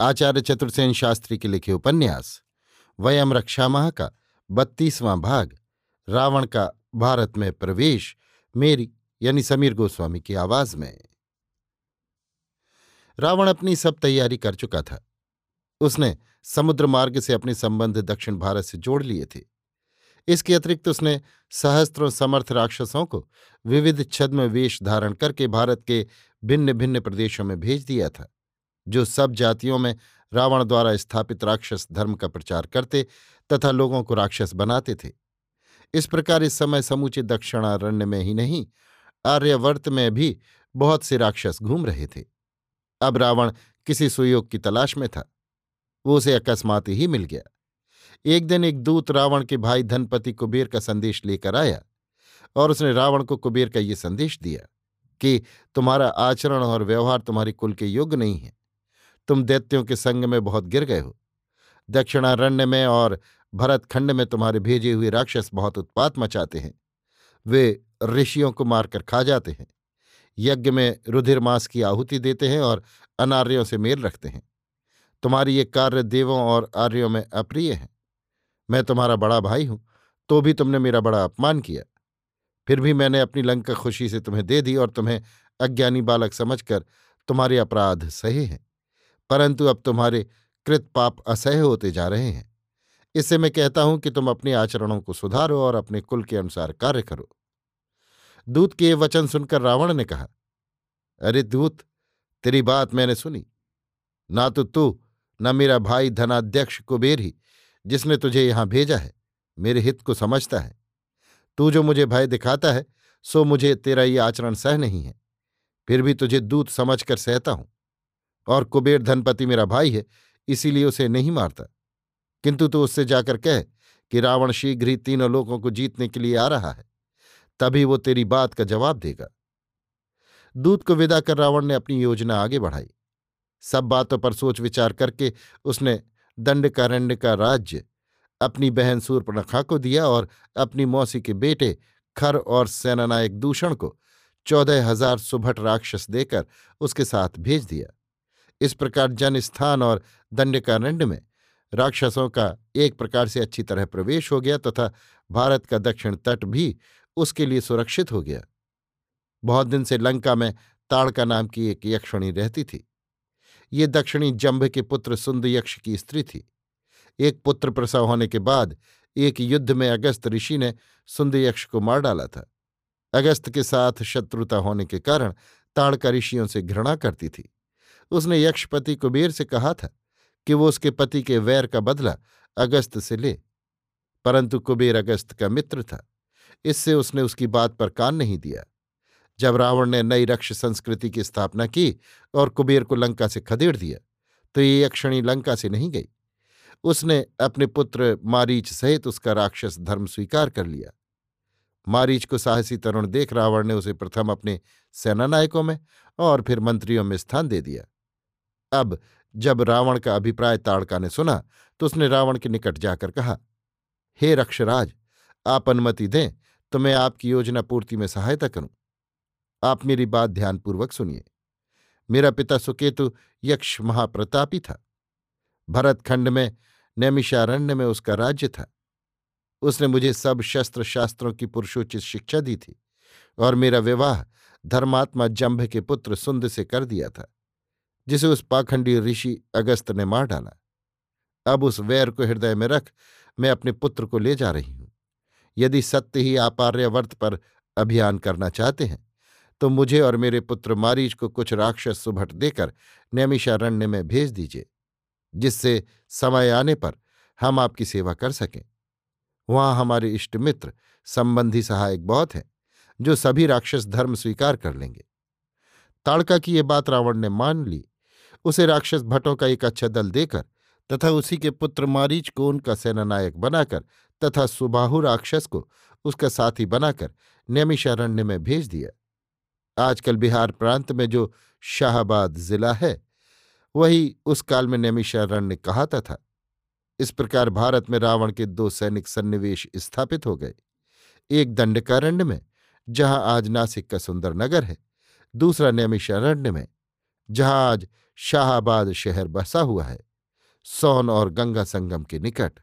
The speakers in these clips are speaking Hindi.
आचार्य चतुर्सेन शास्त्री के लिखे उपन्यास, वयम रक्षा माह का बत्तीसवां भाग, रावण का भारत में प्रवेश, मेरी यानी समीर गोस्वामी की आवाज़ में। रावण अपनी सब तैयारी कर चुका था। उसने समुद्र मार्ग से अपने संबंध दक्षिण भारत से जोड़ लिए थे। इसके अतिरिक्त उसने सहस्त्रों समर्थ राक्षसों को विविध छद्म वेश धारण करके भारत के भिन्न भिन्न प्रदेशों में भेज दिया था। जो सब जातियों में रावण द्वारा स्थापित राक्षस धर्म का प्रचार करते तथा लोगों को राक्षस बनाते थे। इस प्रकार इस समय समूचे दक्षिणारण्य में ही नहीं, आर्यवर्त में भी बहुत से राक्षस घूम रहे थे। अब रावण किसी सुयोग की तलाश में था। वो उसे अकस्मात ही मिल गया। एक दिन एक दूत रावण के भाई धनपति कुबेर का संदेश लेकर आया और उसने रावण को कुबेर का ये संदेश दिया कि तुम्हारा आचरण और व्यवहार तुम्हारे कुल के योग्य नहीं है। तुम दैत्यों के संग में बहुत गिर गए हो। दक्षिणारण्य में और भरतखंड में तुम्हारे भेजे हुए राक्षस बहुत उत्पात मचाते हैं। वे ऋषियों को मारकर खा जाते हैं। यज्ञ में रुधिर मास की आहुति देते हैं और अनार्यों से मेल रखते हैं। तुम्हारी ये कार्य देवों और आर्यों में अप्रिय है। मैं तुम्हारा बड़ा भाई हूँ तो भी तुमने मेरा बड़ा अपमान किया। फिर भी मैंने अपनी लंका खुशी से तुम्हें दे दी और तुम्हें अज्ञानी बालक समझकर तुम्हारे अपराध सहे हैं। परंतु अब तुम्हारे कृत पाप असह्य होते जा रहे हैं। इससे मैं कहता हूँ कि तुम अपने आचरणों को सुधारो और अपने कुल के अनुसार कार्य करो। दूत के ये वचन सुनकर रावण ने कहा, अरे दूत, तेरी बात मैंने सुनी। ना तो तू, न मेरा भाई धनाध्यक्ष कुबेर ही, जिसने तुझे यहाँ भेजा है, मेरे हित को समझता है। तू जो मुझे भय दिखाता है, सो मुझे तेरा ये आचरण सह नहीं है। फिर भी तुझे दूत समझकर सहता हूँ। और कुबेर धनपति मेरा भाई है, इसीलिए उसे नहीं मारता। किंतु तू उससे जाकर कह कि रावण शीघ्र ही तीनों लोगों को जीतने के लिए आ रहा है, तभी वो तेरी बात का जवाब देगा। दूत को विदा कर रावण ने अपनी योजना आगे बढ़ाई। सब बातों पर सोच विचार करके उसने दंडकारण्य का राज्य, अपनी बहन सूर्पणखा को दिया और अपनी मौसी के बेटे खर और सेनानायक दूषण को चौदह हज़ार सुभट राक्षस देकर उसके साथ भेज दिया। इस प्रकार जन स्थान और दंडकारण्य में राक्षसों का एक प्रकार से अच्छी तरह प्रवेश हो गया तथा भारत का दक्षिण तट भी उसके लिए सुरक्षित हो गया। बहुत दिन से लंका में ताड़का नाम की एक यक्षणी रहती थी। ये दक्षिणी जंभ के पुत्र सुंद यक्ष की स्त्री थी। एक पुत्र प्रसव होने के बाद एक युद्ध में अगस्त ऋषि ने सुंद यक्ष को मार डाला था। अगस्त के साथ शत्रुता होने के कारण ताड़का ऋषियों से घृणा करती थी। उसने यक्षपति कुबेर से कहा था कि वो उसके पति के वैर का बदला अगस्त से ले। परंतु कुबेर अगस्त का मित्र था, इससे उसने उसकी बात पर कान नहीं दिया। जब रावण ने नई रक्ष संस्कृति की स्थापना की और कुबेर को लंका से खदेड़ दिया तो ये यक्षणी लंका से नहीं गई। उसने अपने पुत्र मारीच सहित उसका राक्षस धर्म स्वीकार कर लिया। मारीच को साहसी तरुण देख रावण ने उसे प्रथम अपने सेनानायकों में और फिर मंत्रियों में स्थान दे दिया। अब जब रावण का अभिप्राय ताड़का ने सुना तो उसने रावण के निकट जाकर कहा, हे रक्षराज, आप अनुमति दें तो मैं आपकी योजना पूर्ति में सहायता करूँ। आप मेरी बात ध्यानपूर्वक सुनिए। मेरा पिता सुकेतु यक्ष महाप्रतापी था। भरतखंड में, नैमिषारण्य में उसका राज्य था। उसने मुझे सब शस्त्र शास्त्रों की पुरुषोचित शिक्षा दी थी और मेरा विवाह धर्मात्मा जंभ के पुत्र सुंद से कर दिया था। जिसे उस पाखंडी ऋषि अगस्त ने मार डाला। अब उस वैर को हृदय में रख मैं अपने पुत्र को ले जा रही हूँ। यदि सत्य ही आप आर्यवर्त पर अभियान करना चाहते हैं तो मुझे और मेरे पुत्र मारीच को कुछ राक्षस सुभट देकर नैमिषारण्य में भेज दीजिए, जिससे समय आने पर हम आपकी सेवा कर सकें। वहाँ हमारे इष्ट मित्र संबंधी सहायक बहुत हैं, जो सभी राक्षस धर्म स्वीकार कर लेंगे। ताड़का की ये बात रावण ने मान ली उसे राक्षस भट्टों का एक अच्छा दल देकर तथा उसी के पुत्र मारीच को उनका सेनानायक बनाकर तथा सुबाहु राक्षस को उसका साथी बनाकर नैमिषारण्य में भेज दिया। आजकल बिहार प्रांत में जो शाहबाद जिला है, वही उस काल में नैमिषारण्य कहाता था। इस प्रकार भारत में रावण के दो सैनिक सन्निवेश स्थापित हो गए। एक दंडकारण्य में, जहाँ आज नासिक का सुंदर नगर है, दूसरा नैमिषारण्य में, जहाँ आज शाहबाद शहर बसा हुआ है, सोन और गंगा संगम के निकट।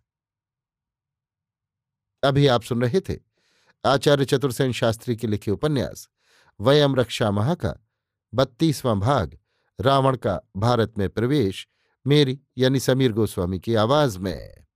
अभी आप सुन रहे थे आचार्य चतुर्सेन शास्त्री के लिखे उपन्यास, वयम रक्षा महा का, बत्तीसवां भाग, रावण का भारत में प्रवेश, मेरी यानी समीर गोस्वामी की आवाज़ में।